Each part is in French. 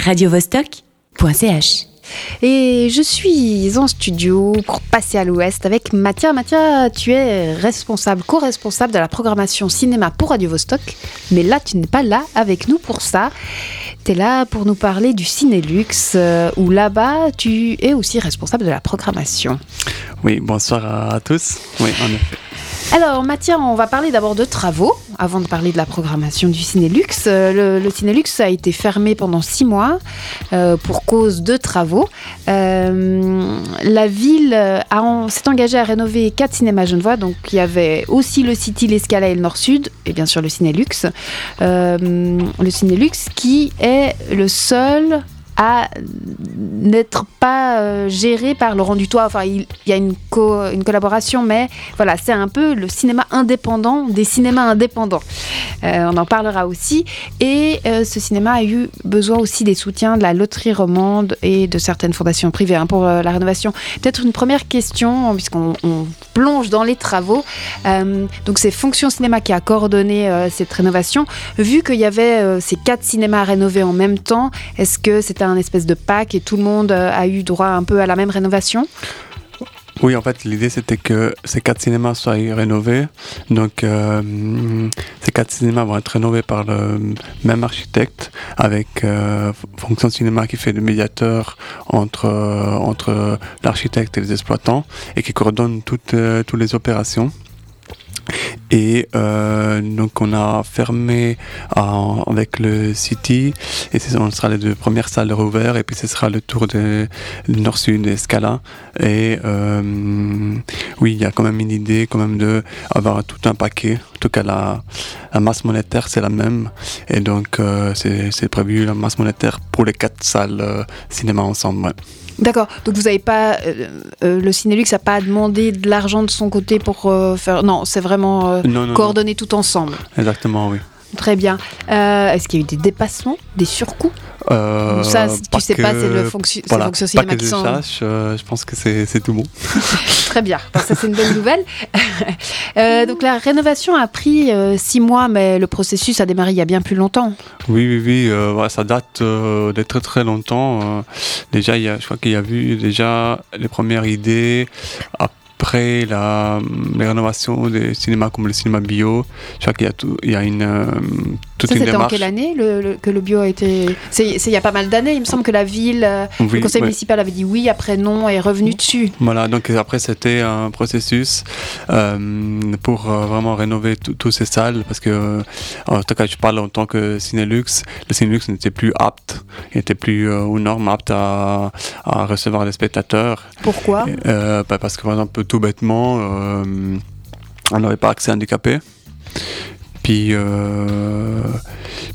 radiovostok.ch. Et je suis en studio pour passer à l'ouest avec Mathia. Mathia, tu es responsable, co-responsable de la programmation cinéma pour Radio Vostok. Mais là, tu n'es pas là avec nous pour ça. Tu es là pour nous parler du Cinélux, euh, où là-bas, tu es aussi responsable de la programmation. Oui, bonsoir à tous. Oui, en effet. Alors, Mathia, on va parler d'abord de travaux, avant de parler de la programmation du Cinélux. Euh, le, le Cinélux a été fermé pendant six mois euh, pour cause de travaux. Euh, la ville s'est engagée à rénover quatre cinémas genevois. Donc, il y avait aussi le City, l'Escala et le Nord-Sud, et bien sûr le Cinélux. Euh, le Cinélux qui est le seul à n'être pas euh, géré par Laurent Dutoit. Enfin, il, y a une, co- une collaboration, mais voilà, c'est un peu le cinéma indépendant des cinémas indépendants. Euh, on en parlera aussi. Et euh, ce cinéma a eu besoin aussi des soutiens de la loterie romande et de certaines fondations privées hein, pour la rénovation. Peut-être une première question, puisqu'on on plonge dans les travaux. Euh, donc, c'est Fonction Cinéma qui a coordonné euh, cette rénovation. Vu qu'il y avait euh, ces quatre cinémas à rénover en même temps, est-ce que c'était un espèce de pack et tout le monde a eu droit un peu à la même rénovation? Oui, en fait, l'idée c'était que ces quatre cinémas soient rénovés. Donc, euh, ces quatre cinémas vont être rénovés par le même architecte, avec euh, Fonction Cinéma qui fait le médiateur entre, euh, entre l'architecte et les exploitants et qui coordonne toutes, euh, toutes les opérations. Et euh, donc on a fermé en- avec le City. Et ce sera les deux premières salles rouvertes. Et puis ce sera le tour de Nord-Sud et Scala. Et euh, oui il y a quand même une idée quand même de tout un paquet. En tout cas la, masse monétaire c'est la même. Et donc euh, c'est prévu la masse monétaire pour les quatre salles euh, cinéma ensemble. D'accord. Donc vous n'avez pas, euh, euh, le Cinélux n'a pas demandé de l'argent de son côté pour euh, faire. Non, c'est vraiment euh, non, tout ensemble. exactement oui Très bien. Euh, Est-ce qu'il y a eu des dépassements, des surcoûts? Euh, ça, tu sais pas, que- c'est le fonction, voilà, fonction pas cinéma que qui je sont. sache, euh, je pense que c'est tout bon. Très bien. Bon, ça c'est une bonne nouvelle. Euh, donc la rénovation a pris euh, six mois, mais le processus a démarré il y a bien plus longtemps. Oui, oui, oui, euh, ça date de très très longtemps. déjà, il y a, je crois qu'il y a eu déjà les premières idées après la, les rénovations des cinémas comme le cinéma bio. Je crois qu'il y a, tout, il y a une, euh, toute Ça une c'était en démarche. quelle année le- le- que le bio a été. C'est il y a pas mal d'années. Il me semble que la ville, euh, le conseil ouais. municipal avait dit oui, après non, est revenu dessus. Voilà, donc après c'était un processus euh, pour euh, vraiment rénover tout- tous ces salles parce que, en tout cas, je parle en tant que Cinélux, le Cinélux n'était plus apte, n'était plus euh, aux normes apte à, à recevoir les spectateurs. Pourquoi? Bah, parce que par exemple, tout bêtement, euh, on n'avait pas accès handicapé. Puis, euh,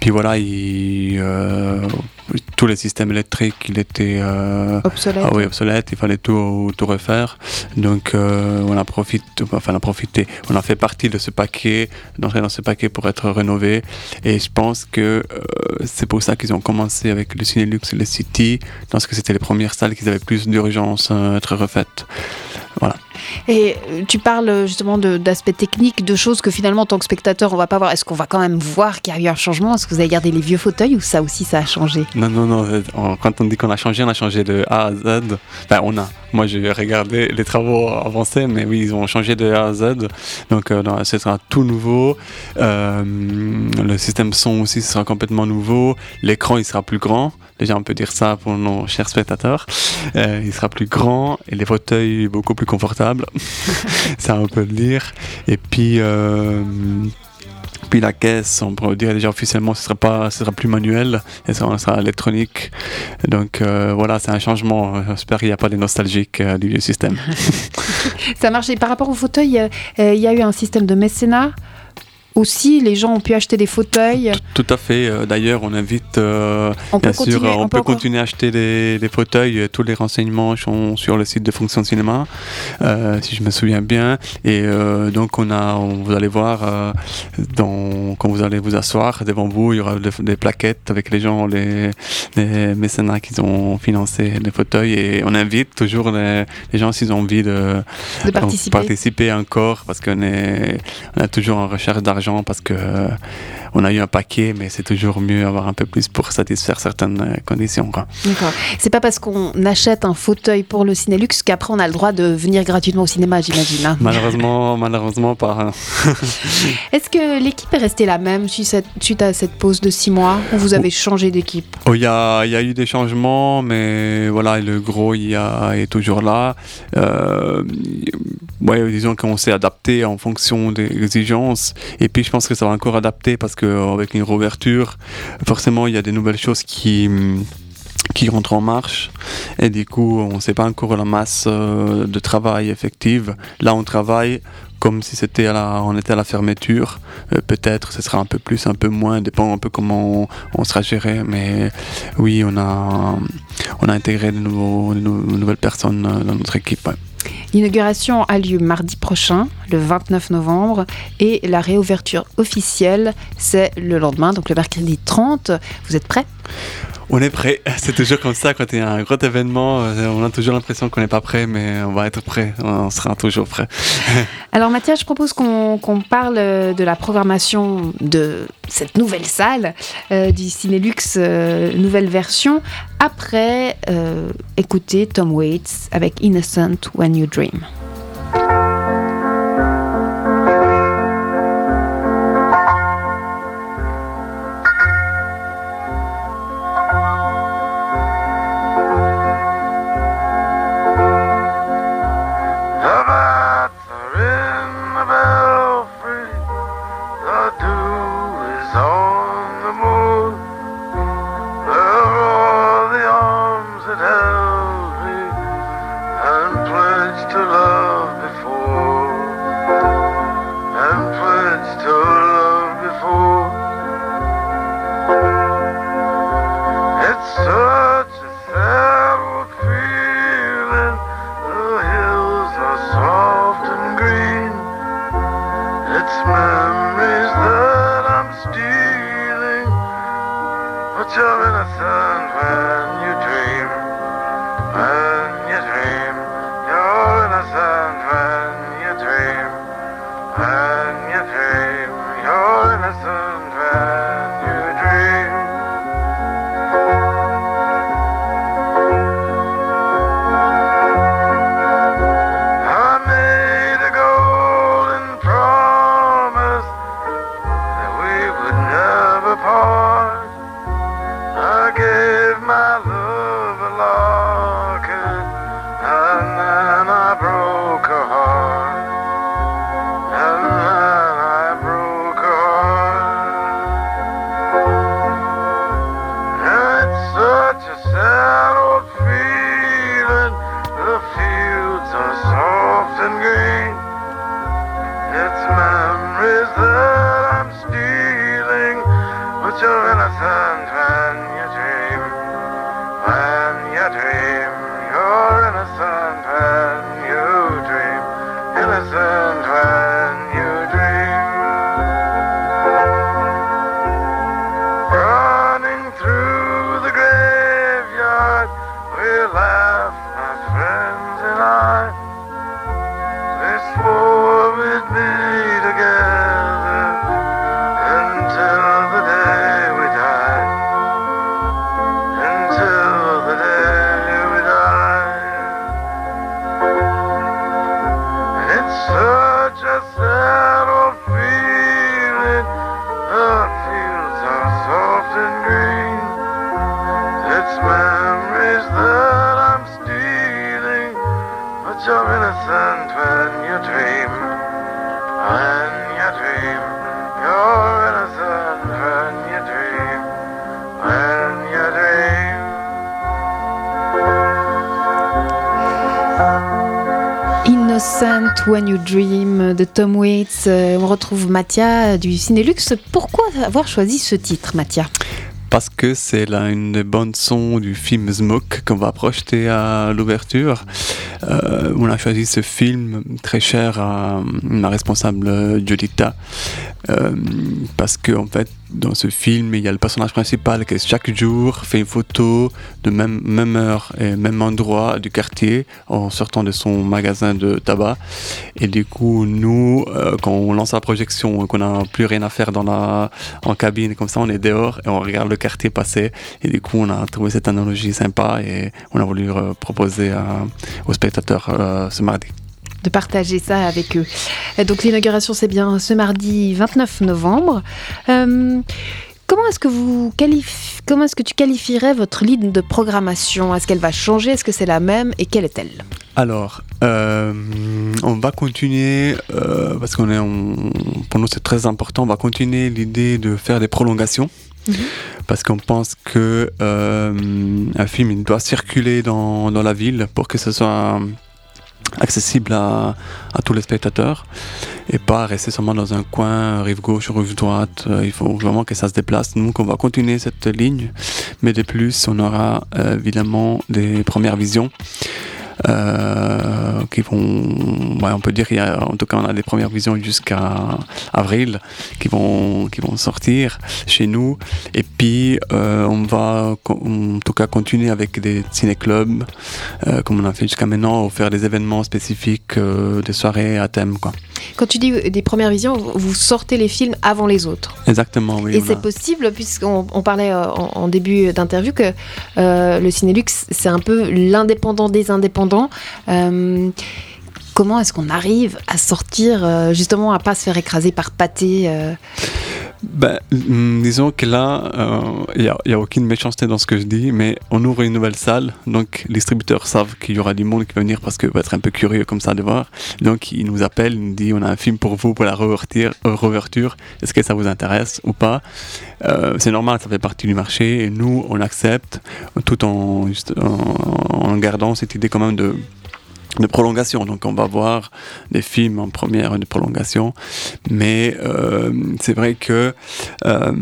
puis voilà, il, euh, tous les systèmes électriques, il était euh, Obsolète. ah oui, obsolète, il fallait tout, tout refaire. Donc euh, on a profité, enfin on a profité, on a fait partie de ce paquet, d'entrer dans ce paquet pour être rénové. Et je pense que euh, c'est pour ça qu'ils ont commencé avec le Cinélux et le City, parce que c'était les premières salles qui avaient plus d'urgence à être refaites. Et euh, tu parles justement de- d'aspects techniques, de choses que finalement, en tant que spectateur, on va pas voir. Est-ce qu'on va quand même voir qu'il y a eu un changement? Est-ce que vous avez gardé les vieux fauteuils ou ça aussi, ça a changé? Non, non, non, euh, quand on dit qu'on a changé, on a changé de A à Z. Enfin, on a. Moi, j'ai regardé les travaux avancés, mais oui, ils ont changé de A à Z. Donc, euh, ce sera tout nouveau. Euh, le système son aussi sera complètement nouveau. L'écran, il sera plus grand. Déjà, on peut dire ça pour nos chers spectateurs. Euh, il sera plus grand et les fauteuils beaucoup plus confortables. ça, on peut le dire. Et puis, euh, puis la caisse, on pourrait dire déjà officiellement, ce sera pas, ce sera plus manuel, et ça sera électronique. Donc euh, voilà, c'est un changement. J'espère qu'il n'y a pas des nostalgiques euh, du vieux système. Ça marche. Et par rapport au fauteuil, il y a eu un système de mécénat. Aussi, les gens ont pu acheter des fauteuils. Tout à fait. euh, D'ailleurs, on invite, euh, On peut bien sûr, continuer. on, peut continuer à acheter des, des fauteuils. Euh, Tous les renseignements sont sur le site de Fonction Cinéma, euh, si je me souviens bien. Et euh, donc, on a, on- vous allez voir, dans, quand vous allez vous asseoir devant vous, il y aura des, des plaquettes avec les gens, les, les mécénats qui ont financé les fauteuils. Et on invite toujours les, les gens s'ils ont envie de, de participer. participer encore parce qu'on est, on est toujours en recherche d'argent parce que euh, on a eu un paquet, mais c'est toujours mieux avoir un peu plus pour satisfaire certaines conditions. D'accord. C'est pas parce qu'on achète un fauteuil pour le Cinélux qu'après on a le droit de venir gratuitement au cinéma, j'imagine. Hein. malheureusement, malheureusement pas. Est-ce que l'équipe est restée la même suite à cette pause de six mois ou vous avez changé d'équipe? Oh, Il y, a, y, a, eu des changements, mais voilà, le gros il y a, est toujours là. Euh, ouais, disons qu'on s'est adapté en fonction des exigences. Et puis je pense que ça va encore adapter parce qu'avec une réouverture, forcément il y a des nouvelles choses qui qui en marche et du coup on ne sait pas encore la masse euh, de travail effective. Là on travaille comme si c'était à on était à la fermeture. Euh, peut-être ce sera un peu plus, un peu moins, dépend un peu comment on, sera géré. Mais oui, on a, on a intégré de, nouvelles personnes euh, dans notre équipe. L'inauguration a lieu mardi prochain, le 29 novembre, et la réouverture officielle, c'est le lendemain, donc le mercredi 30. Vous êtes prêts? On est prêt. C'est toujours comme ça quand il y a un gros événement. Euh, on a toujours l'impression qu'on n'est pas prêt, mais on va être prêt. On sera toujours prêt. Alors Mathias, je propose qu'on parle de la programmation de cette nouvelle salle euh, du Cinélux, euh, nouvelle version, après écouter Tom Waits avec Innocent When You Dream. you're innocent. laugh When You Dream de Tom Waits. Euh, on retrouve Mathia du Cinélux. Pourquoi avoir choisi ce titre, Mathia? Parce que c'est là une des bandes son du film Smoke qu'on va projeter à l'ouverture. Euh, on a choisi ce film très cher à ma responsable Jolita euh, parce que en fait dans ce film, il y a le personnage principal qui chaque jour fait une photo de même, même heure et même endroit du quartier en sortant de son magasin de tabac. Et du coup, nous, euh, quand on lance la projection, qu'on n'a plus rien à faire dans la, en cabine, comme ça, on est dehors et on regarde le quartier passer. Et du coup, on a trouvé cette analogie sympa et on a voulu euh, proposer aux spectateurs euh, ce mardi de partager ça avec eux. Donc l'inauguration c'est bien ce mardi 29 novembre. Comment est-ce que vous comment est-ce que tu qualifierais votre ligne de programmation? Est-ce qu'elle va changer? Est-ce que c'est la même? Et quelle est-elle? Alors, euh, on va continuer euh, parce qu'on est, pour nous c'est très important. On va continuer l'idée de faire des prolongations. Mhm. Parce qu'on pense que euh, un film il doit circuler dans, dans la ville pour que ce soit accessible à, tous les spectateurs et pas rester seulement dans un coin, rive gauche rive droite. Euh, il faut vraiment que ça se déplace. Donc on va continuer cette ligne, mais de plus, on aura euh, évidemment des premières visions. Euh, qui vont, on peut dire, y a, en tout cas, on a des premières visions jusqu'à avril qui vont, qui vont sortir chez nous. Et puis, euh, on va, en tout cas, continuer avec des ciné-clubs, euh, comme on a fait jusqu'à maintenant, ou faire des événements spécifiques, des soirées à thème, quoi. Quand tu dis des premières visions, vous sortez les films avant les autres. Exactement, oui. Et c'est possible, puisqu'on on parlait en, en début d'interview que le Cinélux, c'est un peu l'indépendant des indépendants euh, comment est-ce qu'on arrive à sortir, euh, justement, à pas se faire écraser par pâté euh mm, disons que là, il n'y a, aucune méchanceté dans ce que je dis, mais on ouvre une nouvelle salle, donc les distributeurs savent qu'il y aura du monde qui va venir parce qu'ils vont être un peu curieux comme ça de voir. Donc ils nous appellent, ils nous disent on a un film pour vous pour la réouverture, est-ce que ça vous intéresse ou pas? C'est normal, ça fait partie du marché et nous on accepte tout en gardant cette idée quand même de de prolongation. Donc on va voir des films en première de prolongation, mais euh, c'est vrai que euh,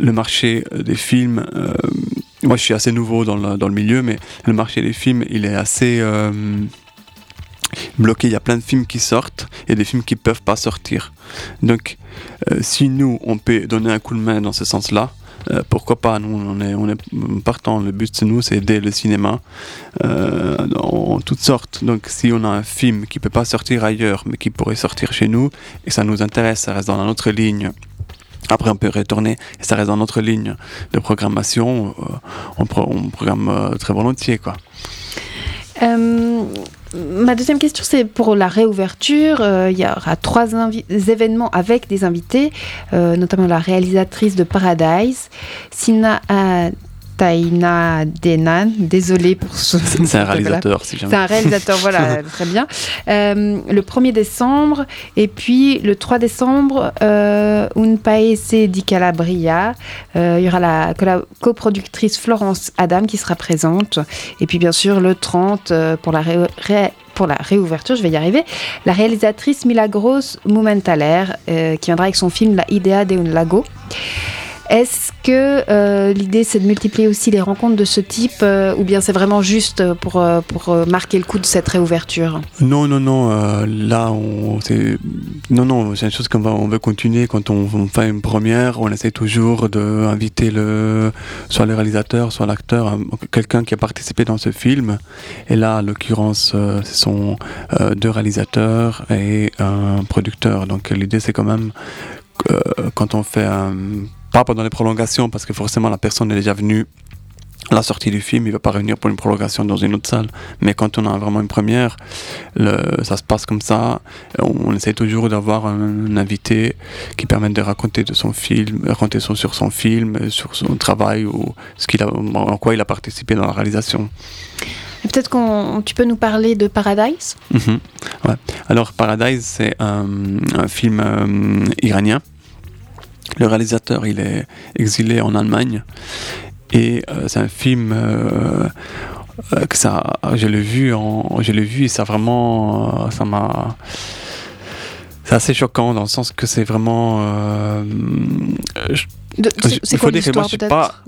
le marché des films, euh, moi je suis assez nouveau dans le, dans le, milieu, mais le marché des films il est assez bloqué. Il y a plein de films qui sortent et des films qui peuvent pas sortir. Donc si nous on peut donner un coup de main dans ce sens-là, euh, pourquoi pas Nous, on est, on est partant. Le but, de nous, c'est aider le cinéma euh, en toutes sortes. Donc, si on a un film qui peut pas sortir ailleurs, mais qui pourrait sortir chez nous, et ça nous intéresse, ça reste dans notre ligne. Après, on peut retourner et ça reste dans notre ligne de programmation. Euh, on, on, programme très volontiers, quoi. Ma deuxième question, c'est pour la réouverture. Euh, il y aura trois événements avec des invités, euh, notamment la réalisatrice de Paradise, Sina Taina Denan. Désolé pour ce. C'est un réalisateur, si jamais. C'est un réalisateur, voilà, très bien. Euh, le 1er décembre, et puis le 3 décembre, euh, Un Paese di Calabria. Euh, il y aura la coproductrice Florence Adam qui sera présente. Et puis, bien sûr, le 30 pour la pour la réouverture, je vais y arriver, la réalisatrice Milagros Momentaler, qui viendra avec son film La Idea de un Lago. Est-ce que euh, l'idée c'est de multiplier aussi les rencontres de ce type euh, ou bien c'est vraiment juste pour, euh, pour marquer le coup de cette réouverture? Non, non, non. là, c'est, non, non, c'est une chose qu'on on veut continuer. Quand on, fait une première, on essaie toujours d'inviter le, soit le réalisateur, soit l'acteur, quelqu'un qui a participé dans ce film. Et là, en l'occurrence, ce sont deux réalisateurs et un producteur. Donc l'idée c'est quand même quand on fait un pas pendant les prolongations, parce que forcément la personne est déjà venue à la sortie du film, il ne va pas revenir pour une prolongation dans une autre salle. Mais quand on a vraiment une première, le, ça se passe comme ça. On, essaie toujours d'avoir un, invité qui permette de raconter de son film, raconter sur son film, sur son travail ou ce qu'il a, en quoi il a participé dans la réalisation. Peut-être que tu peux nous parler de Paradise? Mhm. ouais. Alors Paradise, c'est un, un film euh, iranien le réalisateur, il est exilé en Allemagne. Et euh, c'est un film euh, euh, que ça, je l'ai vu, en, je l'ai vu et ça vraiment, ça m'a, c'est assez choquant dans le sens que c'est vraiment. c'est quoi l'histoire peut-être?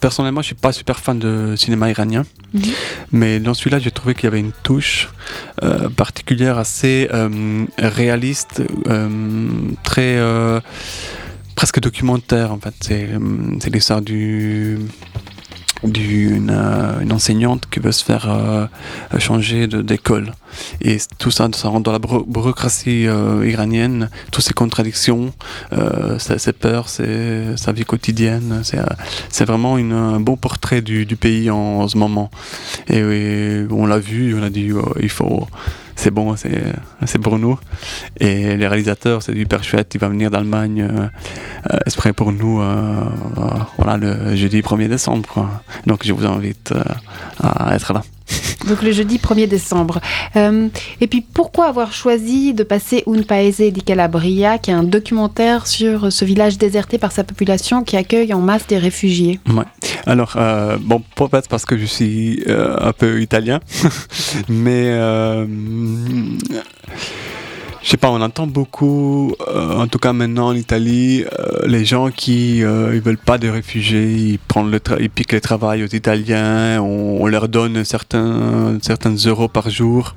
Personnellement, je suis pas super fan de cinéma iranien, mhm. mais dans celui-là, j'ai trouvé qu'il y avait une touche particulière, assez réaliste, très presque documentaire en fait. C'est l'histoire du d'une euh, enseignante qui veut se faire euh, changer d'école. Et tout ça, ça rentre dans la bureaucratie euh, iranienne, toutes ces contradictions, ses peurs, sa vie quotidienne. C'est vraiment un bon portrait du, du pays en, ce moment. Et, on l'a vu, on a dit, oh, il faut c'est bon, c'est pour nous. Et les réalisateurs, c'est hyper chouette. Il va venir d'Allemagne euh, euh pour nous euh, euh, voilà, le jeudi 1er décembre. Donc je vous invite à être là. Donc le jeudi 1er décembre. Euh, et puis pourquoi avoir choisi de passer Un Paese di Calabria, qui est un documentaire sur ce village déserté par sa population qui accueille en masse des réfugiés? Ouais. Alors, euh, bon, peut-être parce que je suis euh, un peu italien, mais je sais pas, on entend beaucoup, euh, en tout cas maintenant en Italie, euh, les gens qui euh, ils veulent pas de réfugiés, ils, prennent le ils piquent le travail aux Italiens, on, leur donne certains, certains euros par jour.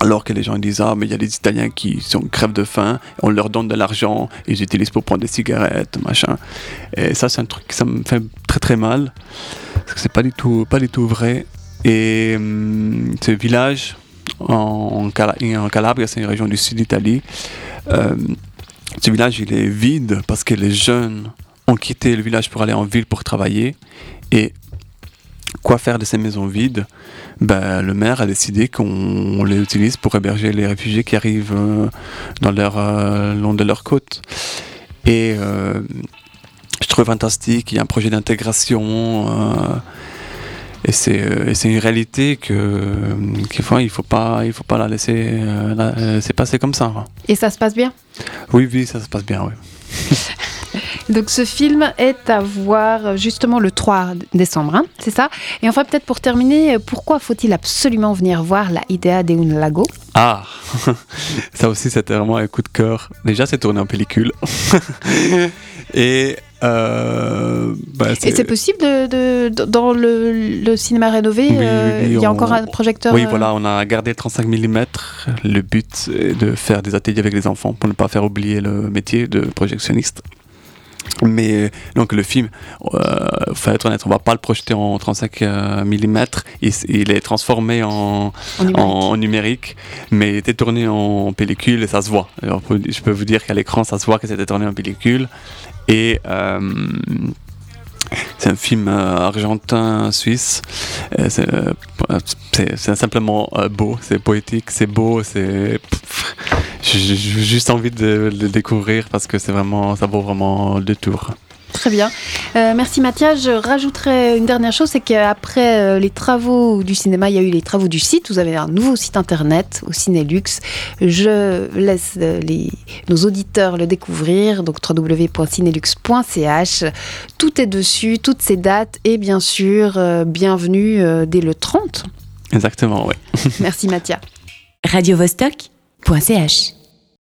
Alors que les gens disent Ah, mais il y a des Italiens qui sont crève de faim, on leur donne de l'argent, ils utilisent pour prendre des cigarettes, machin. Et ça, c'est un truc qui ça me fait très très mal, parce que c'est pas du tout, pas du tout vrai. Et hum, ce village, en, en Calabre, c'est une région du sud d'Italie. Euh, ce village, il est vide parce que les jeunes ont quitté le village pour aller en ville pour travailler. Et quoi faire de ces maisons vides? Ben, Le maire a décidé qu'on les utilise pour héberger les réfugiés qui arrivent euh, dans leur, euh, long de leur côte. Et je trouve fantastique, il y a un projet d'intégration et c'est une réalité que qu'il faut il faut pas il faut pas la laisser euh, la passer comme ça. Et ça se passe bien? Oui oui ça se passe bien oui. Donc ce film est à voir justement le 3 décembre, hein, c'est ça? Et enfin peut-être pour terminer, pourquoi faut-il absolument venir voir la Idea de un lago? Ah, ça aussi c'était vraiment un coup de cœur. Déjà c'est tourné en pellicule. Et euh, bah, Et c'est possible de, dans le, cinéma rénové, euh, il y a encore un projecteur Oui, euh, voilà, on a gardé 35 mm. Le but est de faire des ateliers avec les enfants pour ne pas faire oublier le métier de projectionniste. Mais donc le film, euh, faut être honnête, on va pas le projeter en 35 mm. Il, est transformé en, en, numérique. mais il était tourné en pellicule et ça se voit. je peux vous dire qu'à l'écran, ça se voit que c'était tourné en pellicule. Et euh, c'est un film euh, argentin-suisse. Euh, c'est simplement beau, c'est poétique, c'est beau, c'est. J'ai juste envie de, le découvrir parce que c'est vraiment, ça vaut vraiment le tour. Très bien. Euh, merci Mathias. Je rajouterai une dernière chose, c'est qu'après euh, les travaux du cinéma, il y a eu les travaux du site. Vous avez un nouveau site internet au Cinélux. Je laisse euh, les, nos auditeurs le découvrir, donc www.cinélux.ch. Tout est dessus, toutes ces dates et bien sûr, bienvenue dès le 30. Exactement, oui. merci Mathias. Radio -Vostok